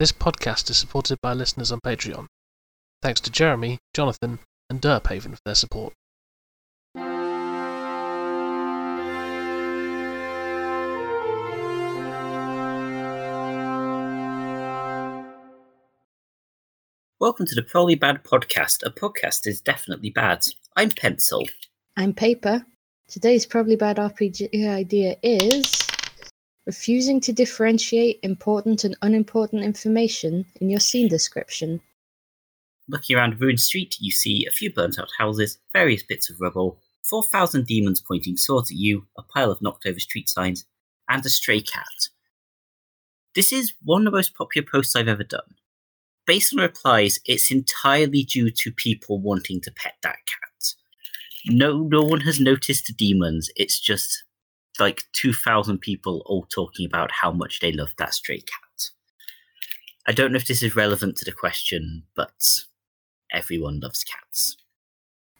This podcast is supported by listeners on Patreon. Thanks to Jeremy, Jonathan, and Derphaven for their support. Welcome to the Probably Bad Podcast. A podcast is definitely bad. I'm Pencil. I'm Paper. Today's probably bad RPG idea is refusing to differentiate important and unimportant information in your scene description. Looking around Ruined Street, you see a few burnt out houses, various bits of rubble, 4,000 demons pointing swords at you, a pile of knocked over street signs, and a stray cat. This is one of the most popular posts I've ever done. Based on replies, it's entirely due to people wanting to pet that cat. No, no one has noticed the demons. It's just like 2,000 people all talking about how much they love that stray cat. I don't know if this is relevant to the question, but everyone loves cats.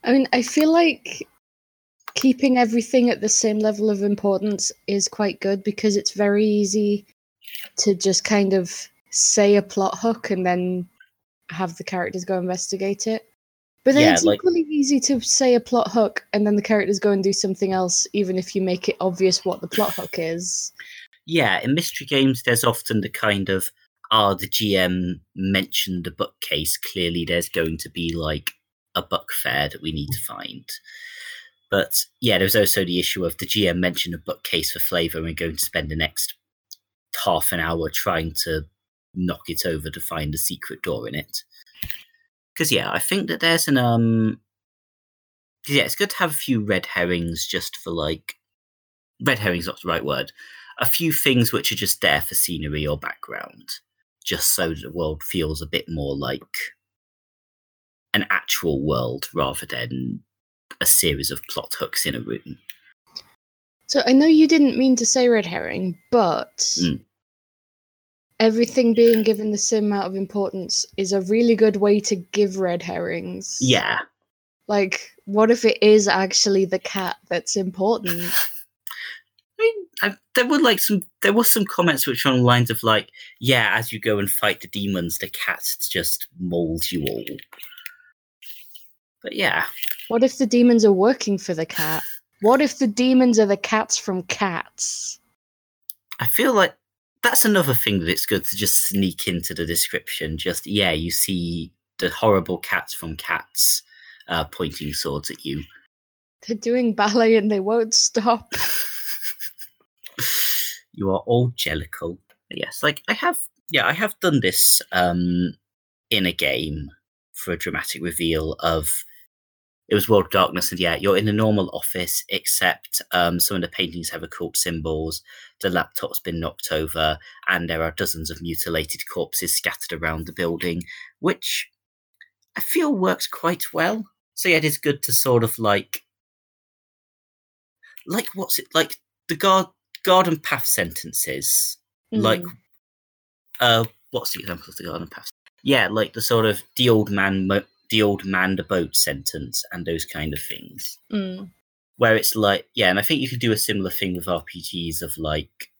I mean, I feel like keeping everything at the same level of importance is quite good because it's very easy to just kind of say a plot hook and then have the characters go investigate it. But then Yeah, it's like- equally easy to say a plot hook and then the characters go and do something else, even if you make it obvious what the plot hook is. Yeah, in mystery games, there's often the kind of, ah, the GM mentioned a bookcase. Clearly, there's going to be like a book fair that we need to find. But yeah, there's also the issue of the GM mentioned a bookcase for flavor and we're going to spend the next half an hour trying to knock it over to find a secret door in it. Because yeah, I think that there's an um, yeah, it's good to have a few red herrings just for like, red herrings not the right word a few things which are just there for scenery or background, just so the world feels a bit more like an actual world rather than a series of plot hooks in a room. So I know you didn't mean to say red herring, but Mm. Everything being given the same amount of importance is a really good way to give red herrings. Yeah, Like, what if it is actually the cat that's important? I mean, I, there were like some, there was some comments which were on the lines of like, yeah, as you go and fight the demons, the cat just mauls you all. But yeah, What if the demons are working for the cat? What if the demons are the cats from cats? I feel like that's another thing that it's good to just sneak into the description. Just yeah, you see the horrible cats from Cats uh, pointing swords at you. They're doing ballet and they won't stop. you are all jellicle. Yes, like I have. Yeah, I have done this um, in a game for a dramatic reveal of. It was World of Darkness, and yeah, you're in a normal office, except um, some of the paintings have occult symbols. The laptop's been knocked over, and there are dozens of mutilated corpses scattered around the building, which I feel works quite well. So yeah, it is good to sort of like, like what's it like the guard garden path sentences like Mm. uh what's the example of the garden path yeah like the sort of the old man mo- the old man the boat sentence and those kind of things Mm. where it's like yeah and i think you could do a similar thing with rpgs of like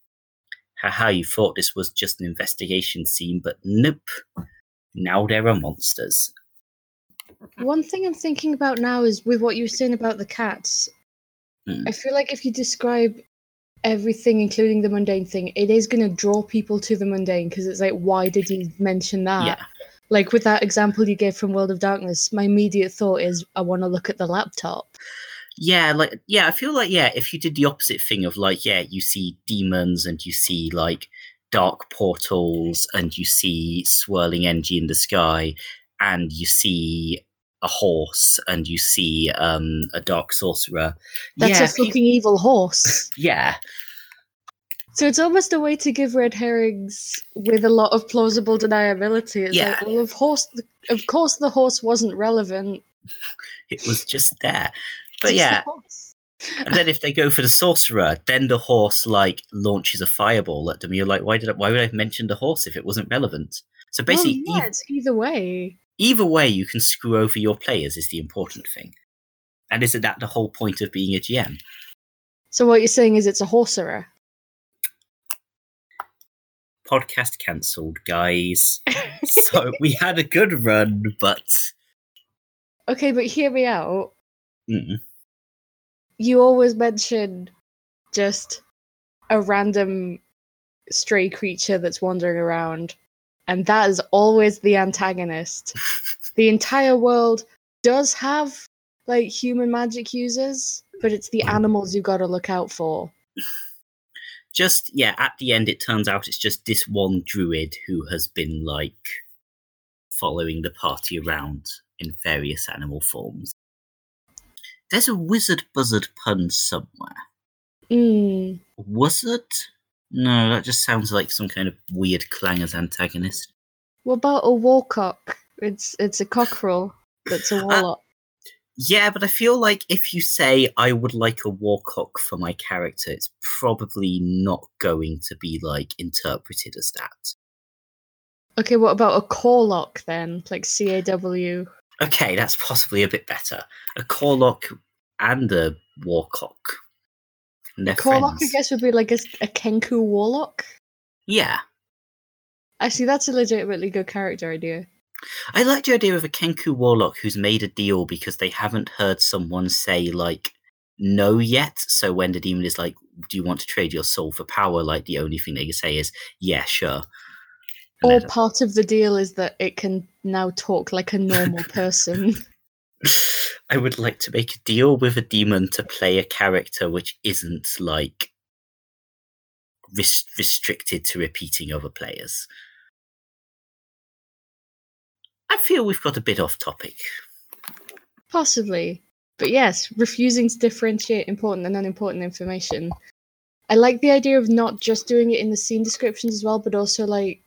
haha you thought this was just an investigation scene but nope now there are monsters One thing I'm thinking about now is with what you were saying about the cats. Mm. I feel like if you describe everything, including the mundane thing, it is going to draw people to the mundane because it's like, why did you mention that? yeah Like with that example you gave from World of Darkness, my immediate thought is, I want to look at the laptop. Yeah, like yeah, I feel like yeah, if you did the opposite thing of like yeah, you see demons and you see like dark portals and you see swirling energy in the sky and you see a horse and you see um a dark sorcerer. That's yeah, a fucking evil horse. yeah, so it's almost a way to give red herrings with a lot of plausible deniability. It's Yeah. like, well, of course, of course, the horse wasn't relevant. it was just there. But the yeah, horse. and then if they go for the sorcerer, then the horse like launches a fireball at them. You're like, why did I, why would I have mentioned the horse if it wasn't relevant? So Well, basically, yeah, ev- it's either way. either way, you can screw over your players is the important thing. And isn't that the whole point of being a GM? So what you're saying is it's a horcerer. Podcast cancelled, guys. so we had a good run, but Okay, but hear me out. mm, You always mention just a random stray creature that's wandering around, and that is always the antagonist. the entire world does have like human magic users, but it's the animals you gotta look out for. Just yeah, at the end it turns out it's just this one druid who has been like following the party around in various animal forms. There's a wizard buzzard pun somewhere. Mm. Wuzzard? No, that just sounds like some kind of weird clangers antagonist. What about a warcock? It's it's a cockerel that's a warlock. Yeah, but I feel like if you say I would like a warcock for my character, it's probably not going to be like interpreted as that. okay, what about a corlock then? Like C A W. Okay, that's possibly a bit better. A Corlock and a Warcock. And Corlock, I guess, would be like a, a Kenku warlock. Yeah. Actually, that's a legitimately good character idea. I like the idea of a Kenku Warlock who's made a deal because they haven't heard someone say, like, no yet. So when the demon is like, do you want to trade your soul for power? Like, the only thing they can say is, yeah, sure. And Or part of the deal is that it can now talk like a normal person. I would like to make a deal with a demon to play a character which isn't like res- restricted to repeating other players. I feel we've got a bit off topic. Possibly. But yes, refusing to differentiate important and unimportant information. I like the idea of not just doing it in the scene descriptions as well, but also like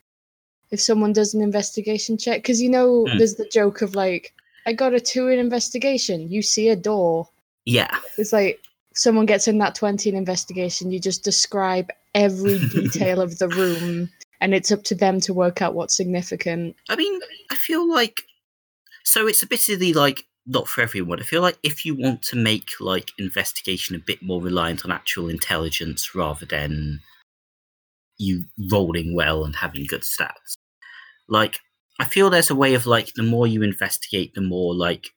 if someone does an investigation check. Because you know, Hmm. there's the joke of like, I got a two in investigation. You see a door. Yeah, It's like someone gets in that 20 in investigation, you just describe every detail of the room, and it's up to them to work out what's significant. I mean, I feel like so it's a bit of the like not for everyone. I feel like if you want to make like investigation a bit more reliant on actual intelligence rather than you rolling well and having good stats, like I feel there's a way of like the more you investigate, the more like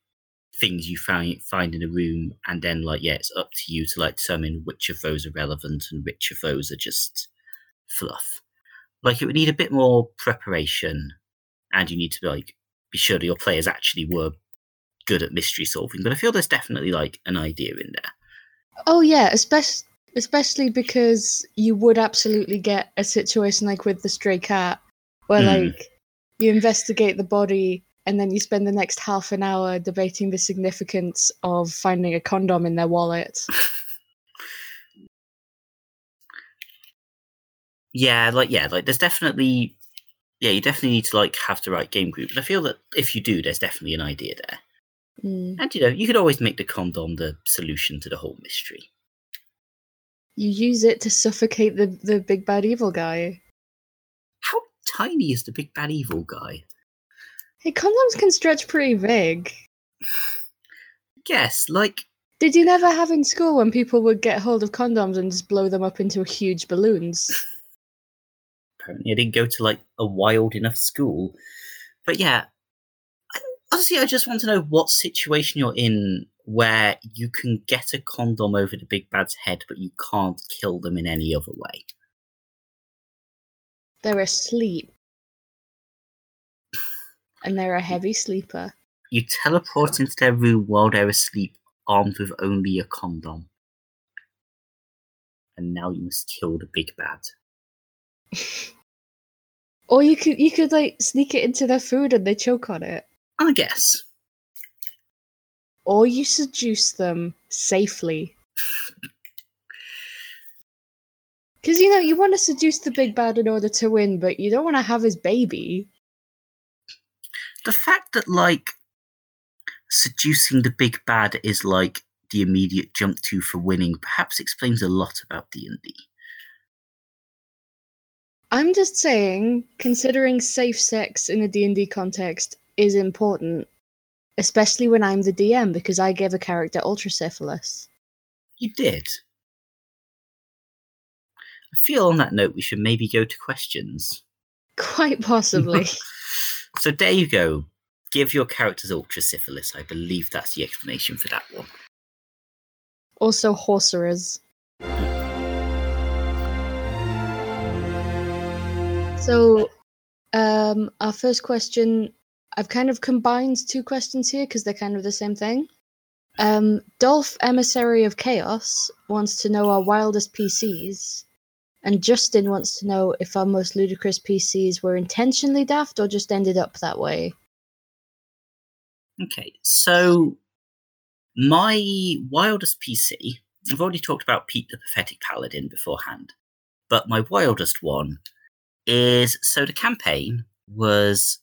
things you find find in a room, and then like yeah, it's up to you to like determine which of those are relevant and which of those are just fluff. Like it would need a bit more preparation and you need to like be sure that your players actually were good at mystery solving. But I feel there's definitely like an idea in there. Oh yeah, especially especially because you would absolutely get a situation like with the stray cat, where Hmm. like you investigate the body and then you spend the next half an hour debating the significance of finding a condom in their wallet. Yeah, like yeah, like there's definitely yeah, you definitely need to like have the right game group. And I feel that if you do, there's definitely an idea there. Mm. And you know, you could always make the condom the solution to the whole mystery. You use it to suffocate the the big bad evil guy. How tiny is the big bad evil guy? Hey, condoms can stretch pretty big. Guess, like Did you never have in school when people would get hold of condoms and just blow them up into huge balloons? apparently I didn't go to like a wild enough school. But yeah, I, honestly, I just want to know what situation you're in where you can get a condom over the big bad's head, but you can't kill them in any other way. They're asleep. And they're a heavy sleeper. You teleport into their room while they're asleep, armed with only a condom. And now you must kill the big bad. Or you could you could like sneak it into their food and they choke on it. I guess. Or you seduce them safely. Because you know, you want to seduce the big bad in order to win, but you don't want to have his baby. The fact that, like, seducing the big bad is like the immediate jump to for winning perhaps explains a lot about D&D. I'm just saying, considering safe sex in a D&D context is important, especially when I'm the DM because I gave a character ultrasyphilis. You did. I feel on that note we should maybe go to questions. Quite possibly. So there you go. Give your characters ultrasyphilis. I believe that's the explanation for that one. also, horcerers. Mm. So, um, our first question, I've kind of combined two questions here because they're kind of the same thing. Um, Dolph, Emissary of Chaos, wants to know our wildest PCs, and Justin wants to know if our most ludicrous PCs were intentionally daft or just ended up that way. Okay, so my wildest PC, I've already talked about Pete the Pathetic Paladin beforehand, but my wildest one is so the campaign was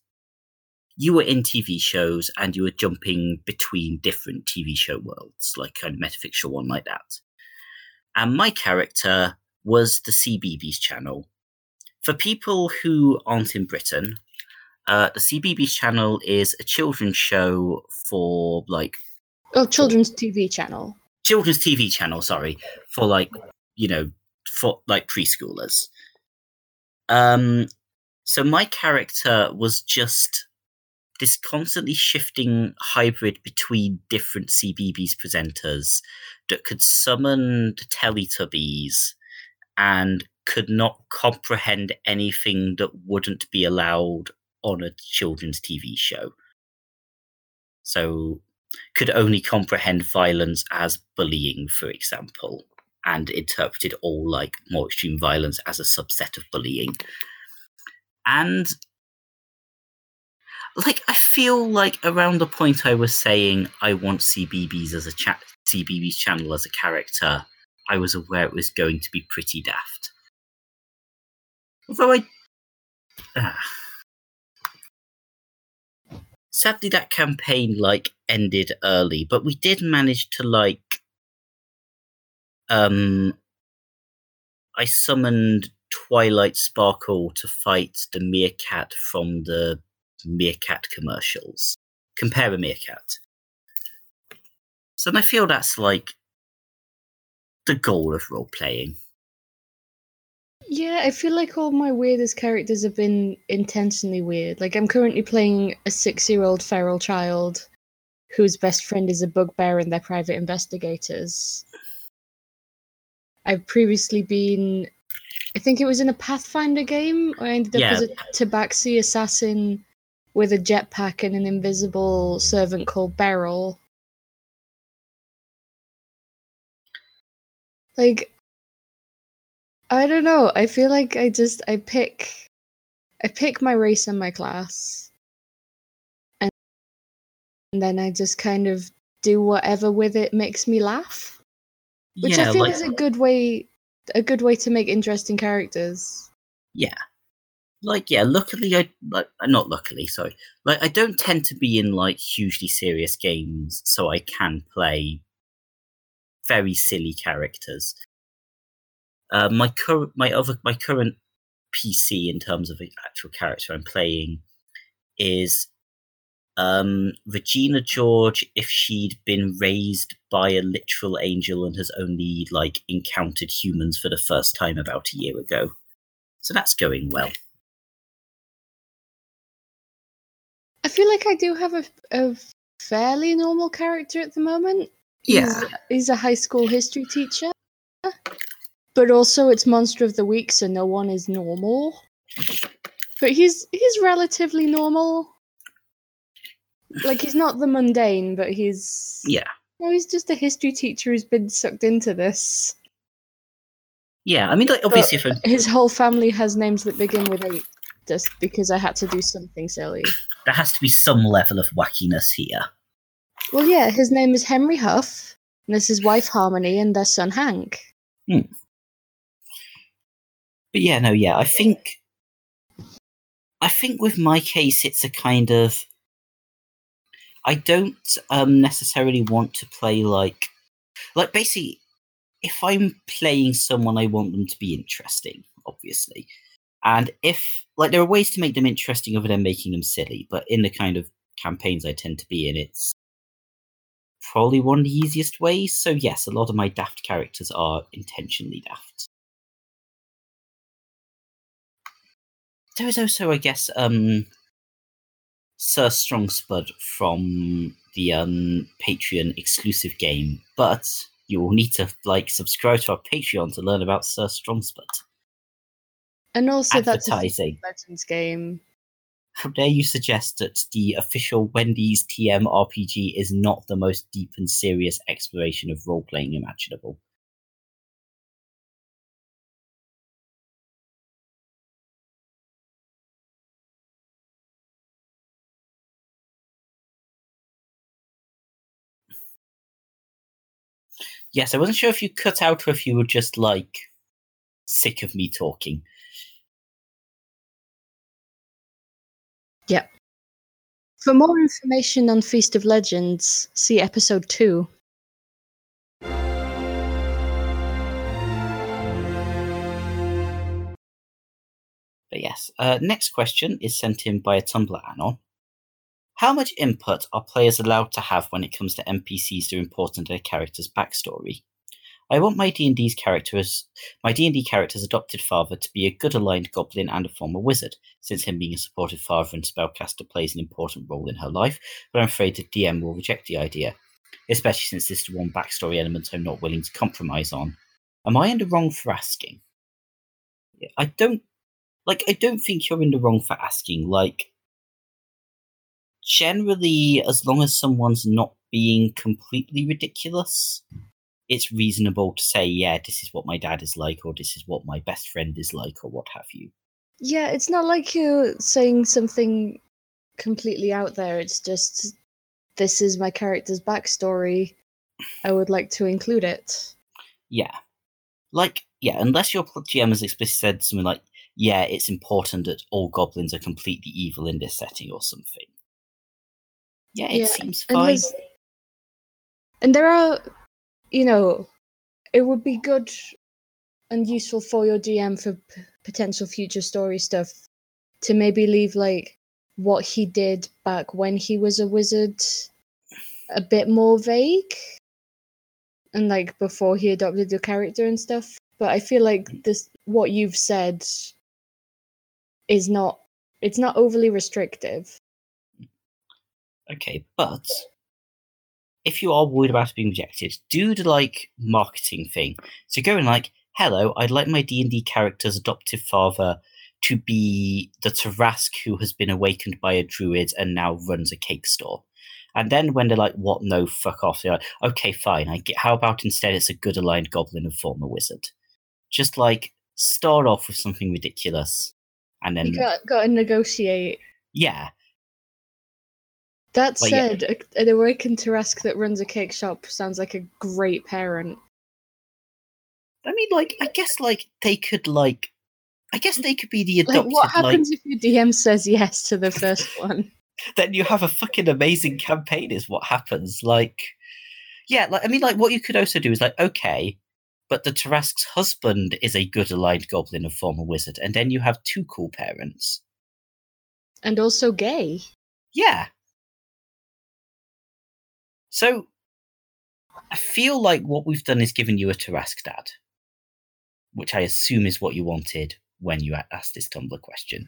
you were in TV shows and you were jumping between different TV show worlds, like kind of metafictional one like that. And my character was the CBeebies channel. For people who aren't in Britain, uh, the CBeebies channel is a children's show for like Oh, children's TV channel. children's TV channel, sorry, for like you know, for like preschoolers. Um, so my character was just this constantly shifting hybrid between different CBeebies presenters that could summon the Teletubbies and could not comprehend anything that wouldn't be allowed on a children's TV show. So could only comprehend violence as bullying, for example, and interpreted all like more extreme violence as a subset of bullying. And like I feel like around the point I was saying I want CBeebies as a chat CBeebies channel as a character, I was aware it was going to be pretty daft. Although I ah. sadly that campaign like ended early, but we did manage to like um I summoned Twilight Sparkle to fight the meerkat from the meerkat commercials. Compare a meerkat. So I feel that's like the goal of role playing. Yeah, I feel like all my weirdest characters have been intentionally weird. Like I'm currently playing a six-year-old feral child whose best friend is a bugbear and they're private investigators. I've previously been I think it was in a Pathfinder game where I ended up Yeah. as a tabaxi assassin with a jetpack and an invisible servant called Beryl. Like I don't know. I feel like I just I pick I pick my race and my class. And, and then I just kind of do whatever with it makes me laugh. Which yeah, I feel like is a good way a good way to make interesting characters. yeah. Like yeah, luckily I like not luckily, sorry. Like I don't tend to be in like hugely serious games, so I can play very silly characters. Uh, my current, my other, my current PC in terms of the actual character I'm playing is um, Regina George if she'd been raised by a literal angel and has only like encountered humans for the first time about a year ago. So that's going well. I feel like I do have a, a fairly normal character at the moment. He's, he's a high school history teacher. But also it's monster of the week, so no one is normal. But he's he's relatively normal. Like he's not the mundane, but he's Yeah. no, he's just a history teacher who's been sucked into this. Yeah, I mean, like obviously, His whole family has names that begin with eight, just because I had to do something silly. there has to be some level of wackiness here. Well, yeah, his name is Henry Huff, and this is his wife Harmony and their son Hank. Hmm. But yeah, no, yeah, I think, I think with my case, it's a kind of, I don't um, necessarily want to play like, like basically, if I'm playing someone, I want them to be interesting, obviously. And if, like, there are ways to make them interesting other than making them silly, but in the kind of campaigns I tend to be in, it's probably one of the easiest ways. So, yes, a lot of my daft characters are intentionally daft. there is also, I guess, um, Sir Strongspud from the um, Patreon exclusive game, but you will need to like subscribe to our Patreon to learn about Sir Strongspud. And also, that's a. Legends game. How dare you suggest that the official Wendy's TM RPG is not the most deep and serious exploration of role playing imaginable? Yes, I wasn't sure if you cut out or if you were just like sick of me talking. Yep. For more information on Feast of Legends, see episode 2. But yes, uh, next question is sent in by a Tumblr anon. How much input are players allowed to have when it comes to NPCs are important to their character's backstory? I want my D&D's characters, my D&D character's adopted father to be a good aligned goblin and a former wizard, since him being a supportive father and spellcaster plays an important role in her life, but I'm afraid the DM will reject the idea, especially since this is one backstory element I'm not willing to compromise on. Am I in the wrong for asking? I don't like I don't think you're in the wrong for asking. Like generally as long as someone's not being completely ridiculous, it's reasonable to say, yeah, this is what my dad is like, or this is what my best friend is like, or what have you. Yeah, it's not like you're saying something completely out there. It's just, this is my character's backstory. I would like to include it. Yeah. Like, yeah, unless your GM has explicitly said something like, yeah, it's important that all goblins are completely evil in this setting or something. Yeah, it Yeah, seems And, fine. and there are, you know, it would be good and useful for your GM for p- potential future story stuff to maybe leave like what he did back when he was a wizard a bit more vague and like before he adopted your character and stuff but i feel like this what you've said is not it's not overly restrictive Okay, but if you are worried about it being rejected, do the like marketing thing. So go in like, hello, I'd like my D and D character's adoptive father to be the Tarrasque who has been awakened by a druid and now runs a cake store. And then when they're like, what? No, fuck off. They're like, okay, fine. I get. How about instead it's a good aligned goblin and former wizard? Just like start off with something ridiculous, and then you got got to negotiate yeah, That Well, said, a- an awakened Tarrasque that runs a cake shop sounds like a great parent. I mean, like, I guess, like, they could, like, I guess they could be the Like, adopted, what like, happens if your DM says yes to the first one? then you have a fucking amazing campaign, is what happens. Like, yeah, like, I mean, like, what you could also do is, like, okay, but the Tarrasque's husband is a good aligned goblin and former wizard, and then you have two cool parents. And also gay. Yeah. So, I feel like what we've done is given you a Tarrasque dad, which I assume is what you wanted when you asked this Tumblr question.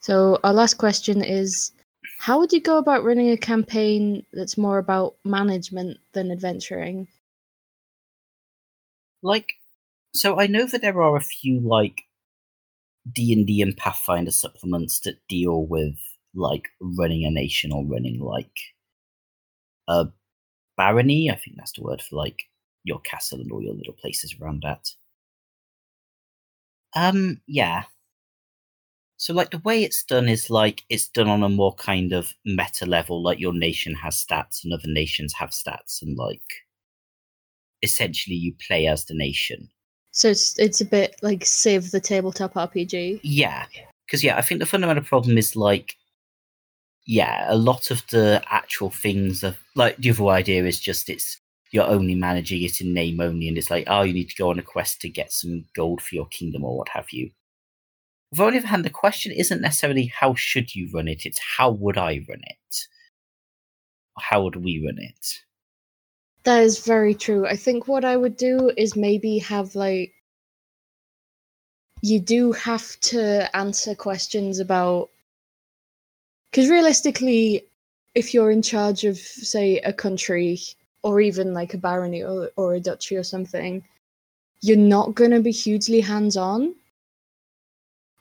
So our last question is how would you go about running a campaign that's more about management than adventuring? like so i know that there are a few like d&d and pathfinder supplements that deal with like running a nation or running like a barony i think that's the word for like your castle and all your little places around that. Um yeah. So like the way it's done is like it's done on a more kind of meta level like your nation has stats and other nations have stats and like essentially you play as the nation So it's it's a bit like save the tabletop RPG. Yeah, because yeah, I think the fundamental problem is like, yeah, a lot of the actual things of like the other idea is just it's you're only managing it in name only, and it's like oh, you need to go on a quest to get some gold for your kingdom or what have you. But on the other hand, the question isn't necessarily how should you run it; it's how would I run it, how would we run it. That is very true. I think what I would do is maybe have like you do have to answer questions about because realistically if you're in charge of say a country or even like a barony or, or a duchy or something you're not going to be hugely hands on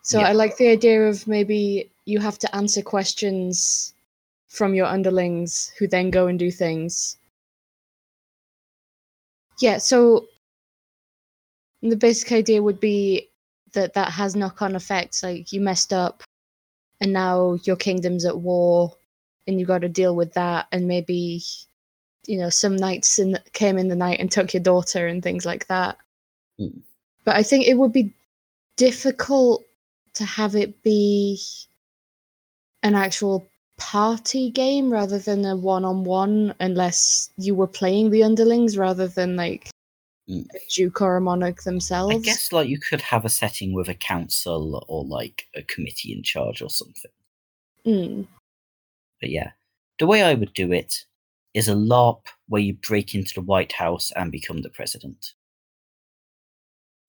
so Yeah. i like the idea of maybe you have to answer questions from your underlings who then go and do things yeah so the basic idea would be that that has knock-on effects like you messed up and now your kingdom's at war and you got to deal with that and maybe you know some knights in came in the night and took your daughter and things like that Hmm. but i think it would be difficult to have it be an actual party game rather than a one-on-one unless you were playing the underlings rather than like Hmm. a duke or a monarch themselves I guess like you could have a setting with a council or like a committee in charge or something. Mm. But yeah, the way I would do it is a LARP where you break into the White House and become the president.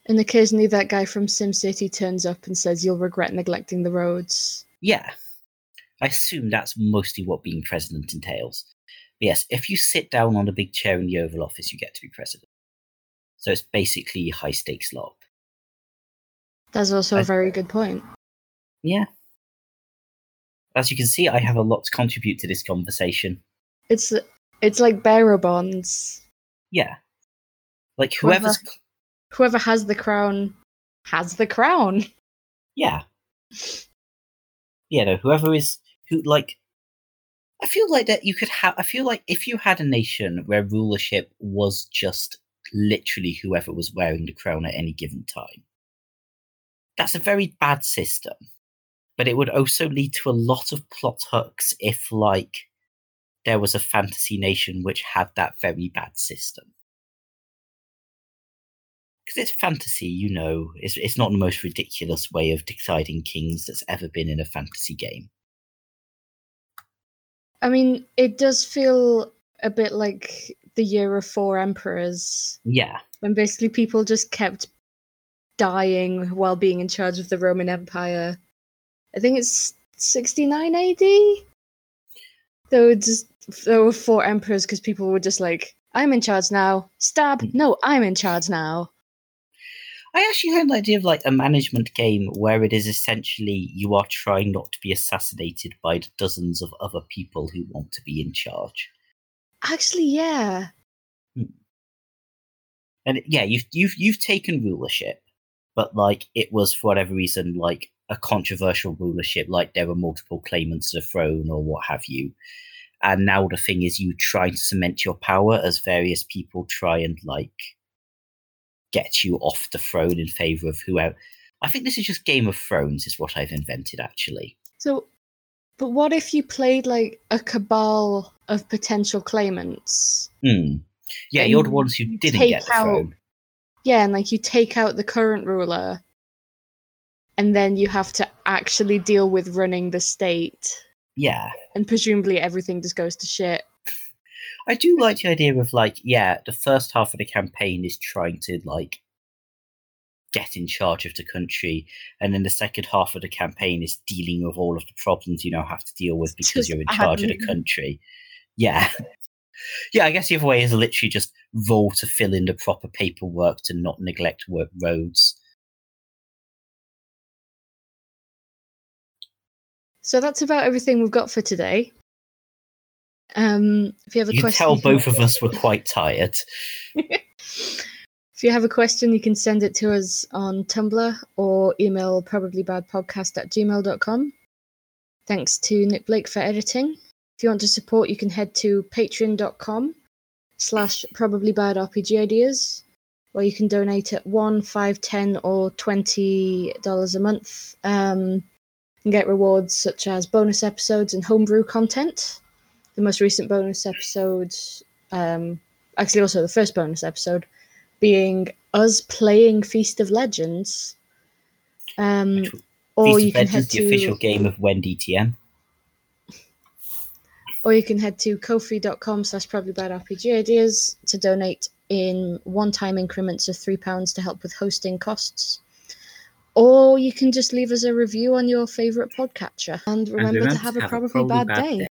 And occasionally that guy from SimCity turns up and says you'll regret neglecting the roads. Yeah, I assume that's mostly what being president entails. But yes, if you sit down on a big chair in the Oval Office, you get to be president. So it's basically high stakes LARP. That's also a very good point. Yeah. As you can see, I have a lot to contribute to this conversation. It's it's like bearer bonds. Yeah. Like Whoever- Whoever has the crown has the crown. yeah. Yeah, no, whoever is who like I feel like that you could have I feel like if you had a nation where rulership was just literally whoever was wearing the crown at any given time. That's a very bad system. But it would also lead to a lot of plot hooks if like there was a fantasy nation which had that very bad system. Because it's fantasy, you know, it's, it's not the most ridiculous way of deciding kings that's ever been in a fantasy game. I mean, it does feel a bit like the year of four emperors, Yeah, when basically people just kept dying while being in charge of the Roman Empire. I think it's 69 AD. There were just there were four emperors because people were just like, "I'm in charge now." Stab. Mm. No, I'm in charge now. I actually had an idea of like a management game where it is essentially you are trying not to be assassinated by the dozens of other people who want to be in charge. Actually, yeah. Hmm. And yeah, you've you've you've taken rulership, but like it was for whatever reason like a controversial rulership, like there were multiple claimants to the throne or what have you. And now the thing is you try to cement your power as various people try and like get you off the throne in favor of whoever. I think this is just Game of Thrones, is what I've invented actually. So, but what if you played like a cabal of potential claimants? Hmm. Yeah, you're the ones who didn't get the out- throne. Yeah, and like you take out the current ruler, and then you have to actually deal with running the state, Yeah. and presumably everything just goes to shit. I do like the idea of like, yeah, the first half of the campaign is trying to like get in charge of the country, and then the second half of the campaign is dealing with all of the problems you now have to deal with because you're in charge of the country. Yeah. Yeah, I guess the other way is literally just roll to fill in the proper paperwork to not neglect work roads. So that's about everything we've got for today. Um, if you have a You question, tell both of us were quite tired. if you have a question, you can send it to us on Tumblr or email probablybadpodcast at gmail.com. Thanks to Nick Blake for editing. If you want to support, you can head to patreon.com slash probablybadrpg ideas, where you can donate at one, five, ten, or twenty dollars a month. Um, and get rewards such as bonus episodes and homebrew content. The most recent bonus episode, um, actually also the first bonus episode, being us playing Feast of Legends. Um, Which or Feast you of can Legends, head the to official game of Wendy TM. or you can head to kofi.com slash probably bad RPG ideas to donate in one-time increments of three pounds to help with hosting costs. Or you can just leave us a review on your favorite podcatcher. And remember, to have, a, probably bad, day.